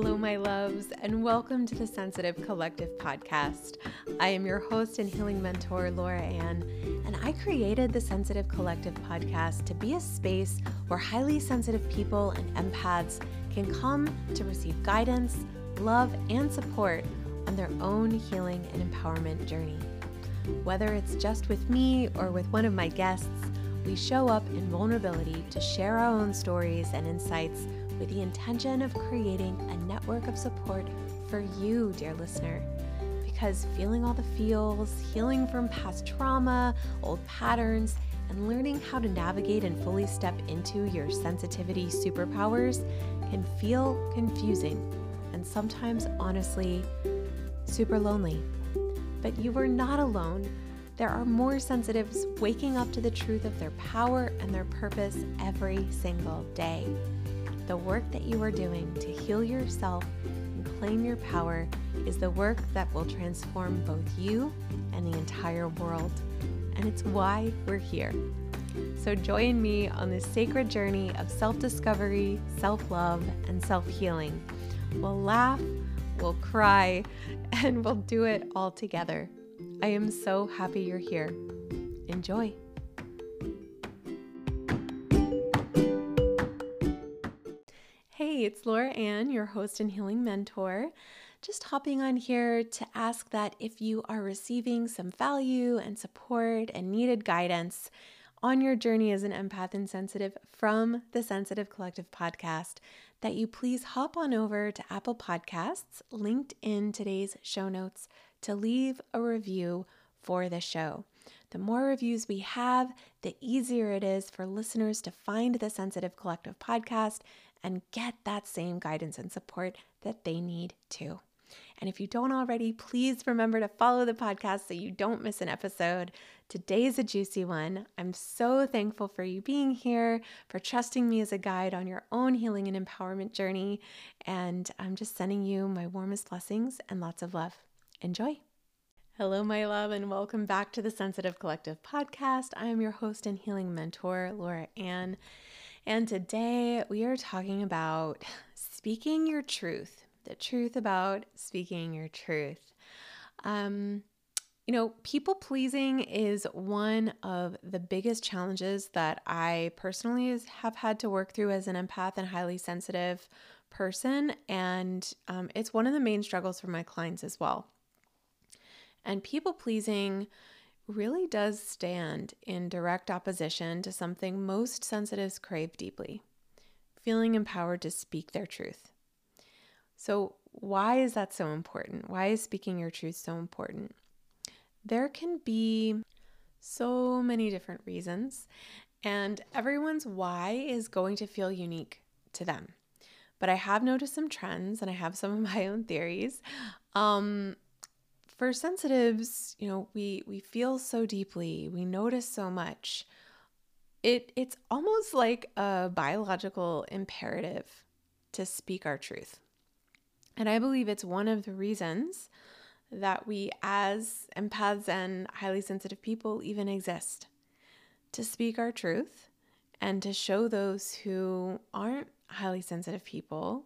Hello, my loves, and welcome to the Sensitive Collective podcast. I am your host and healing mentor, Laura Ann, and I created the Sensitive Collective podcast to be a space where highly sensitive people and empaths can come to receive guidance, love, and support on their own healing and empowerment journey. Whether it's just with me or with one of my guests, we show up in vulnerability to share our own stories and insights with the intention of creating a network of support for you, dear listener. Because feeling all the feels, healing from past trauma, old patterns, and learning how to navigate and fully step into your sensitivity superpowers can feel confusing and sometimes, honestly, super lonely. But you are not alone. There are more sensitives waking up to the truth of their power and their purpose every single day. The work that you are doing to heal yourself and claim your power is the work that will transform both you and the entire world. And it's why we're here. So join me on this sacred journey of self discovery, self love, and self healing. We'll laugh, we'll cry, and we'll do it all together. I am so happy you're here. Enjoy. Hey, it's Laura Ann, your host and healing mentor. Just hopping on here to ask that if you are receiving some value and support and needed guidance on your journey as an empath and sensitive from the Sensitive Collective podcast, that you please hop on over to Apple Podcasts, linked in today's show notes, to leave a review for the show. The more reviews we have, the easier it is for listeners to find the Sensitive Collective podcast and get that same guidance and support that they need too. And if you don't already, please remember to follow the podcast so you don't miss an episode. Today is a juicy one. I'm so thankful for you being here, for trusting me as a guide on your own healing and empowerment journey. And I'm just sending you my warmest blessings and lots of love. Enjoy. Hello, my love, and welcome back to the Sensitive Collective podcast. I am your host and healing mentor, Laura Ann. And today we are talking about speaking your truth, the truth about speaking your truth. Um, you know, people pleasing is one of the biggest challenges that I personally have had to work through as an empath and highly sensitive person. And um, it's one of the main struggles for my clients as well. And people pleasing really does stand in direct opposition to something most sensitives crave deeply feeling empowered to speak their truth. So, why is that so important? Why is speaking your truth so important? There can be so many different reasons, and everyone's why is going to feel unique to them. But I have noticed some trends and I have some of my own theories. Um, for sensitives, you know, we we feel so deeply, we notice so much. It it's almost like a biological imperative to speak our truth. And I believe it's one of the reasons that we as empaths and highly sensitive people even exist. To speak our truth and to show those who aren't highly sensitive people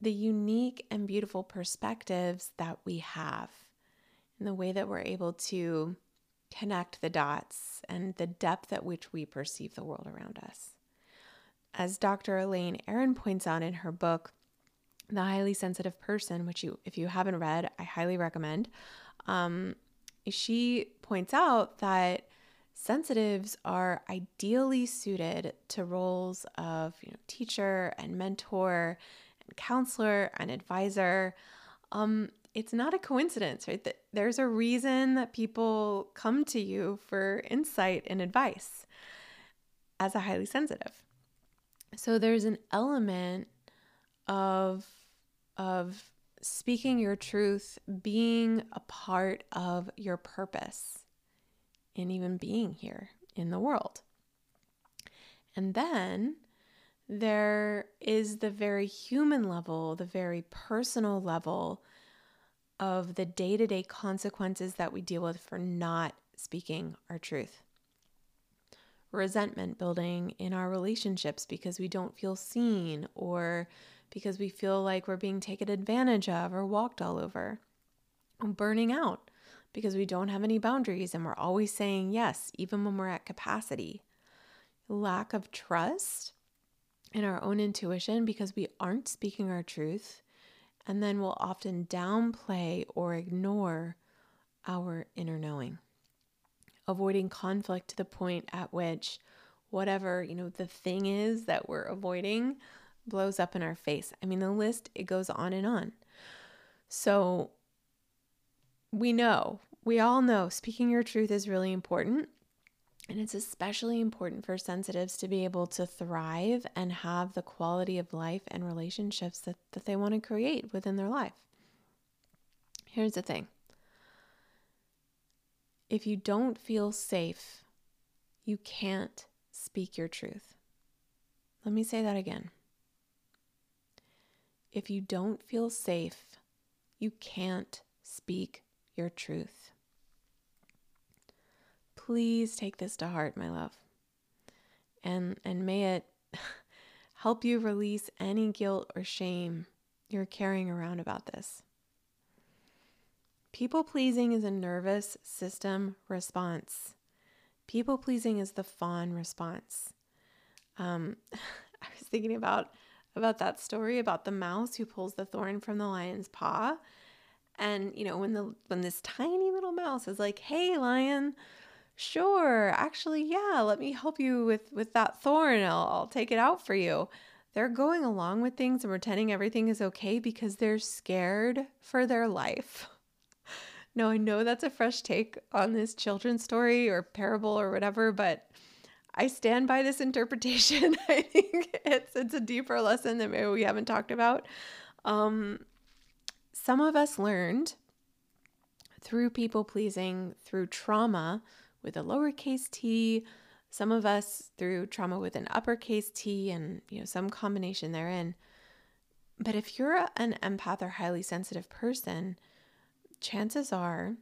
the unique and beautiful perspectives that we have and the way that we're able to connect the dots and the depth at which we perceive the world around us. As Dr. Elaine Aron points out in her book, The Highly Sensitive Person, which you, if you haven't read, I highly recommend, um, she points out that sensitives are ideally suited to roles of you know, teacher and mentor counselor, an advisor. Um, it's not a coincidence, right? That there's a reason that people come to you for insight and advice as a highly sensitive. So there's an element of of speaking your truth being a part of your purpose and even being here in the world. And then there is the very human level, the very personal level of the day to day consequences that we deal with for not speaking our truth. Resentment building in our relationships because we don't feel seen or because we feel like we're being taken advantage of or walked all over. burning out because we don't have any boundaries and we're always saying yes, even when we're at capacity. Lack of trust in our own intuition because we aren't speaking our truth. And then we'll often downplay or ignore our inner knowing, avoiding conflict to the point at which whatever, you know, the thing is that we're avoiding blows up in our face. I mean, the list, it goes on and on. So we know, we all know speaking your truth is really important. And it's especially important for sensitives to be able to thrive and have the quality of life and relationships that, that they want to create within their life. Here's the thing if you don't feel safe, you can't speak your truth. Let me say that again. If you don't feel safe, you can't speak your truth. Please take this to heart, my love. And and may it help you release any guilt or shame you're carrying around about this. People pleasing is a nervous system response. People pleasing is the fawn response. Um, I was thinking about about that story about the mouse who pulls the thorn from the lion's paw. And you know, when the when this tiny little mouse is like, "Hey, lion, sure, actually, yeah, let me help you with with that thorn. I'll, I'll take it out for you." They're going along with things and pretending everything is okay because they're scared for their life. No, I know that's a fresh take on this children's story or parable or whatever, but I stand by this interpretation. I think it's it's a deeper lesson that maybe we haven't talked about. Um, some of us learned through people pleasing, through trauma with a lowercase t, some of us through trauma with an uppercase t, and you know some combination therein. But if you're an empath or highly sensitive person, chances are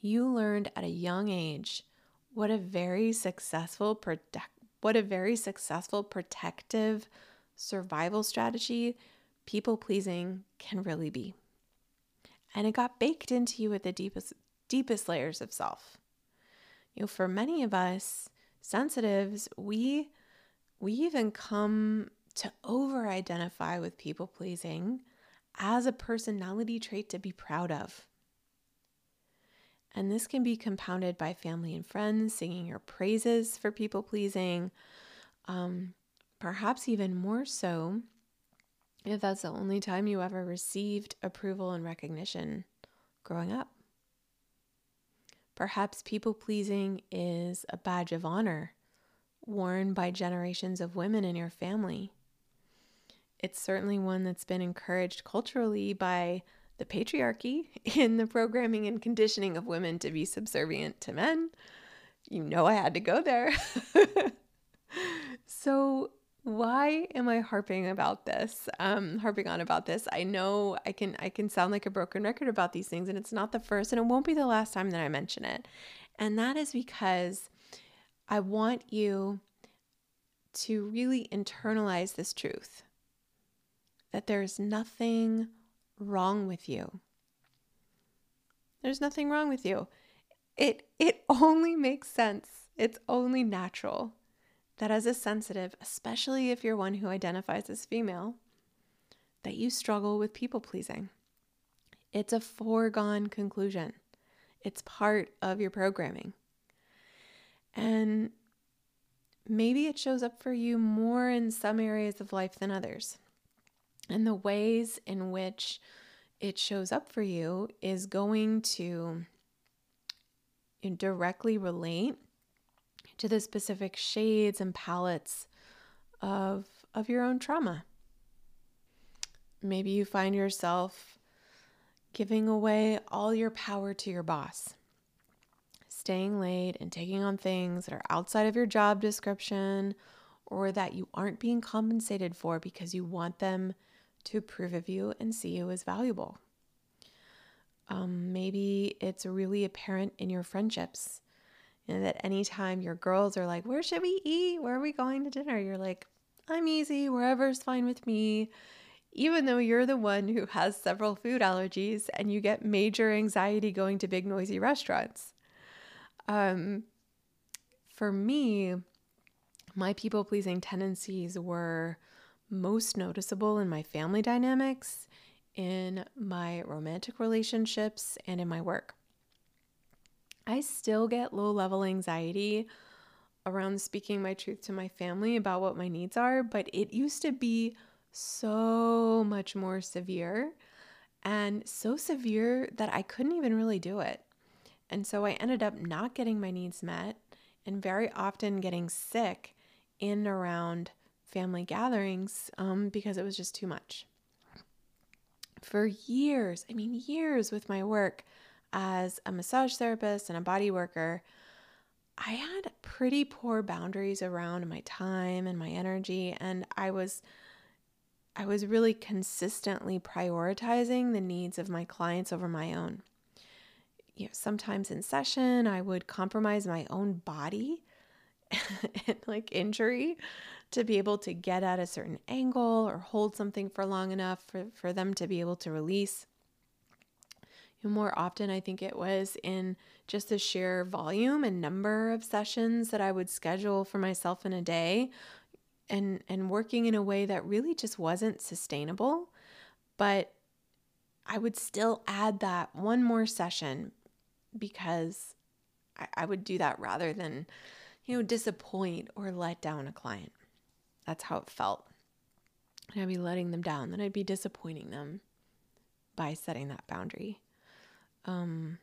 you learned at a young age what a very successful protect what a very successful protective survival strategy people pleasing can really be. And it got baked into you at the deepest deepest layers of self. You know, for many of us sensitives, we we even come to over identify with people pleasing as a personality trait to be proud of. And this can be compounded by family and friends singing your praises for people pleasing, um, perhaps even more so if that's the only time you ever received approval and recognition growing up. Perhaps people pleasing is a badge of honor worn by generations of women in your family it's certainly one that's been encouraged culturally by the patriarchy in the programming and conditioning of women to be subservient to men. You know, I had to go there. so, why am I harping about this? Um, harping on about this. I know I can I can sound like a broken record about these things, and it's not the first, and it won't be the last time that I mention it. And that is because I want you to really internalize this truth that there's nothing wrong with you. There's nothing wrong with you. It it only makes sense. It's only natural that as a sensitive, especially if you're one who identifies as female, that you struggle with people pleasing. It's a foregone conclusion. It's part of your programming. And maybe it shows up for you more in some areas of life than others. And the ways in which it shows up for you is going to directly relate to the specific shades and palettes of of your own trauma. Maybe you find yourself giving away all your power to your boss. Staying late and taking on things that are outside of your job description or that you aren't being compensated for because you want them to approve of you and see you as valuable. Um, maybe it's really apparent in your friendships. That anytime your girls are like, Where should we eat? Where are we going to dinner? You're like, I'm easy, wherever's fine with me. Even though you're the one who has several food allergies and you get major anxiety going to big, noisy restaurants. Um, for me, my people pleasing tendencies were most noticeable in my family dynamics, in my romantic relationships, and in my work. I still get low level anxiety around speaking my truth to my family about what my needs are, but it used to be so much more severe and so severe that I couldn't even really do it. And so I ended up not getting my needs met and very often getting sick in and around family gatherings um, because it was just too much. For years, I mean, years with my work as a massage therapist and a body worker, I had pretty poor boundaries around my time and my energy and I was I was really consistently prioritizing the needs of my clients over my own. You know, sometimes in session I would compromise my own body and like injury to be able to get at a certain angle or hold something for long enough for, for them to be able to release. Know, more often, I think it was in just the sheer volume and number of sessions that I would schedule for myself in a day and, and working in a way that really just wasn't sustainable. But I would still add that one more session because I, I would do that rather than, you know, disappoint or let down a client. That's how it felt. And I'd be letting them down, then I'd be disappointing them by setting that boundary. Um,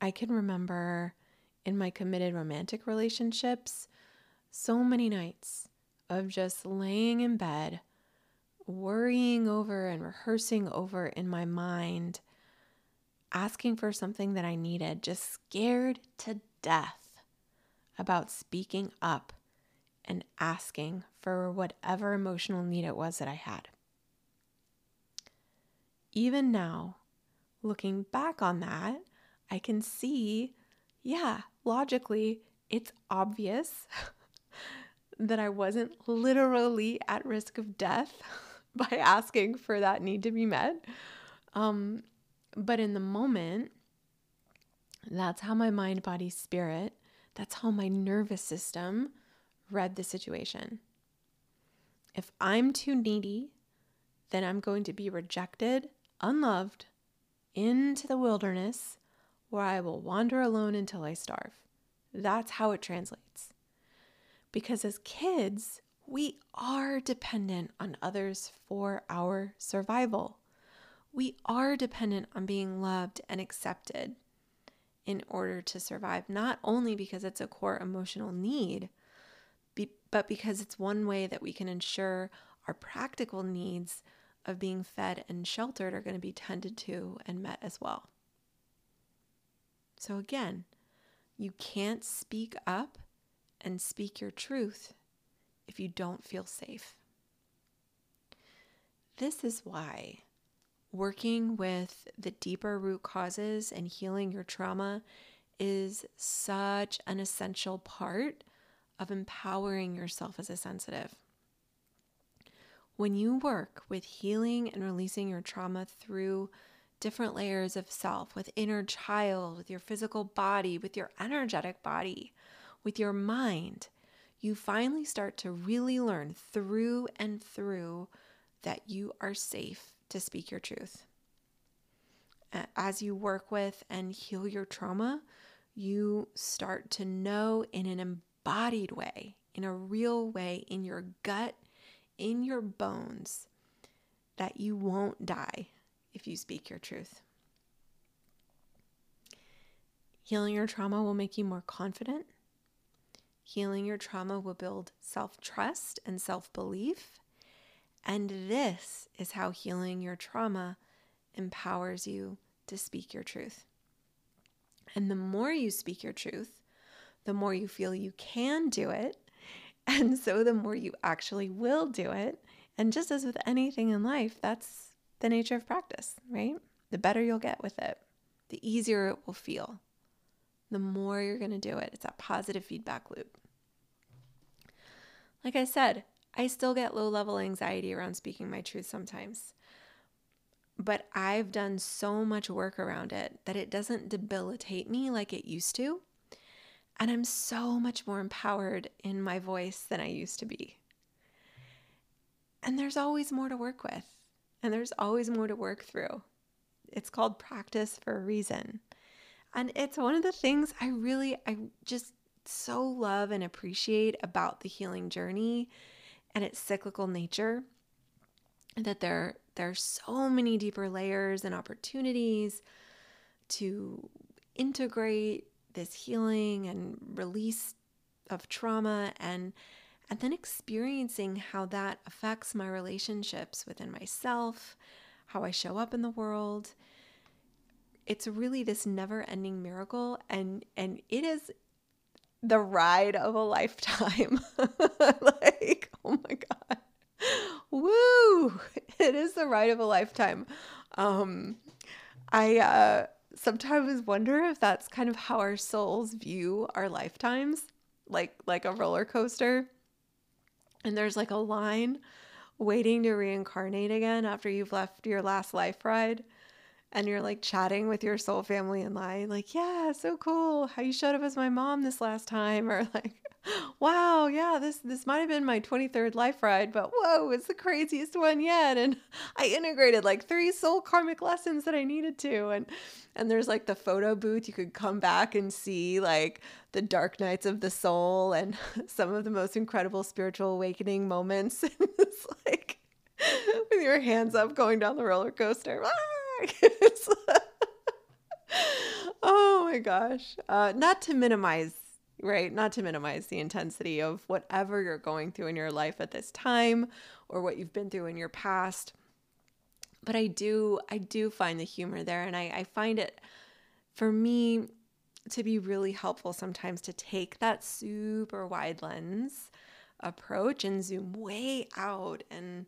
I can remember in my committed romantic relationships so many nights of just laying in bed, worrying over and rehearsing over in my mind, asking for something that I needed, just scared to death about speaking up and asking for whatever emotional need it was that I had. Even now, looking back on that, I can see, yeah, logically, it's obvious that I wasn't literally at risk of death by asking for that need to be met. Um, but in the moment, that's how my mind, body, spirit, that's how my nervous system read the situation. If I'm too needy, then I'm going to be rejected, unloved, into the wilderness where I will wander alone until I starve. That's how it translates. Because as kids, we are dependent on others for our survival. We are dependent on being loved and accepted in order to survive, not only because it's a core emotional need, but because it's one way that we can ensure our practical needs of being fed and sheltered are going to be tended to and met as well. So, again, you can't speak up and speak your truth if you don't feel safe. This is why working with the deeper root causes and healing your trauma is such an essential part of empowering yourself as a sensitive. When you work with healing and releasing your trauma through different layers of self, with inner child, with your physical body, with your energetic body, with your mind, you finally start to really learn through and through that you are safe to speak your truth. As you work with and heal your trauma, you start to know in an embodied way, in a real way, in your gut, in your bones, that you won't die if you speak your truth. Healing your trauma will make you more confident. Healing your trauma will build self trust and self belief. And this is how healing your trauma empowers you to speak your truth. And the more you speak your truth, the more you feel you can do it. And so the more you actually will do it. And just as with anything in life, that's the nature of practice, right? The better you'll get with it, the easier it will feel. The more you're going to do it. It's that positive feedback loop. Like I said, I still get low level anxiety around speaking my truth sometimes. But I've done so much work around it that it doesn't debilitate me like it used to. And I'm so much more empowered in my voice than I used to be. And there's always more to work with, and there's always more to work through. It's called practice for a reason. And it's one of the things I really, I just so love and appreciate about the healing journey and its cyclical nature that there there's so many deeper layers and opportunities to integrate this healing and release of trauma and and then experiencing how that affects my relationships within myself, how I show up in the world. It's really this never-ending miracle and and it is the ride of a lifetime. like, oh my god. Woo! It is the ride of a lifetime. Um I uh sometimes wonder if that's kind of how our souls view our lifetimes, like like a roller coaster. And there's like a line waiting to reincarnate again after you've left your last life ride. And you're like chatting with your soul family in line, like, yeah, so cool. How you showed up as my mom this last time, or like, wow, yeah, this this might have been my 23rd life ride, but whoa, it's the craziest one yet. And I integrated like three soul karmic lessons that I needed to. And and there's like the photo booth. You could come back and see like the dark nights of the soul and some of the most incredible spiritual awakening moments. it's like with your hands up going down the roller coaster. oh my gosh. Uh, not to minimize right? Not to minimize the intensity of whatever you're going through in your life at this time or what you've been through in your past. But I do, I do find the humor there. And I, I find it for me to be really helpful sometimes to take that super wide lens approach and zoom way out and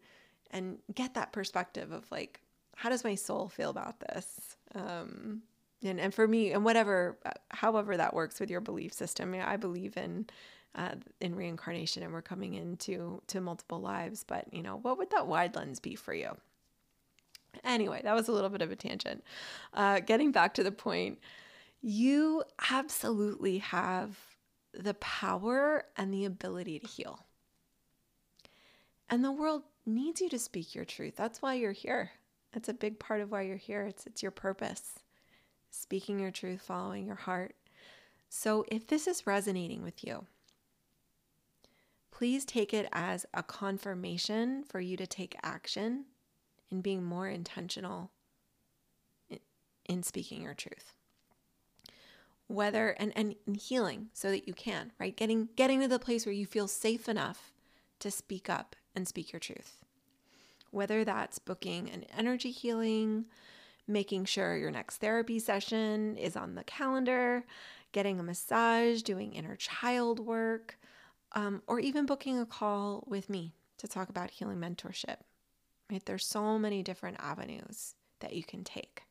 and get that perspective of like how does my soul feel about this um and and for me and whatever uh, however that works with your belief system i believe in uh, in reincarnation and we're coming into to multiple lives but you know what would that wide lens be for you? Anyway that was a little bit of a tangent. Uh, getting back to the point you absolutely have the power and the ability to heal. And the world needs you to speak your truth. That's why you're here. That's a big part of why you're here. It's it's your purpose speaking your truth, following your heart. So, if this is resonating with you, please take it as a confirmation for you to take action in being more intentional in, speaking your truth. Whether and, and healing so that you can, right? Getting getting to the place where you feel safe enough to speak up and speak your truth. Whether that's booking an energy healing, making sure your next therapy session is on the calendar, getting a massage, doing inner child work, um, or even booking a call with me to talk about healing mentorship. Right? There's so many different avenues that you can take.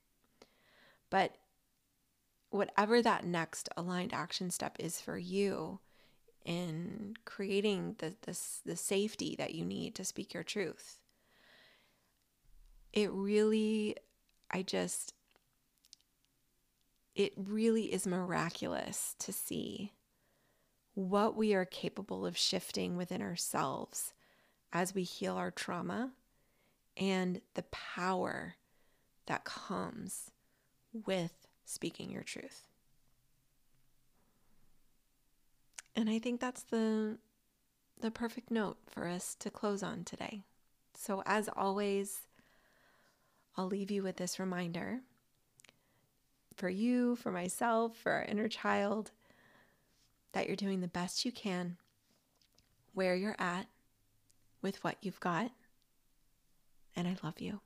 But whatever that next aligned action step is for you in creating the, the, the safety that you need to speak your truth, it really I just, it really is miraculous to see what we are capable of shifting within ourselves as we heal our trauma and the power that comes with speaking your truth. And I think that's the the perfect note for us to close on today. So as always, I'll leave you with this reminder for you, for myself, for our inner child, that you're doing the best you can where you're at with what you've got. And I love you.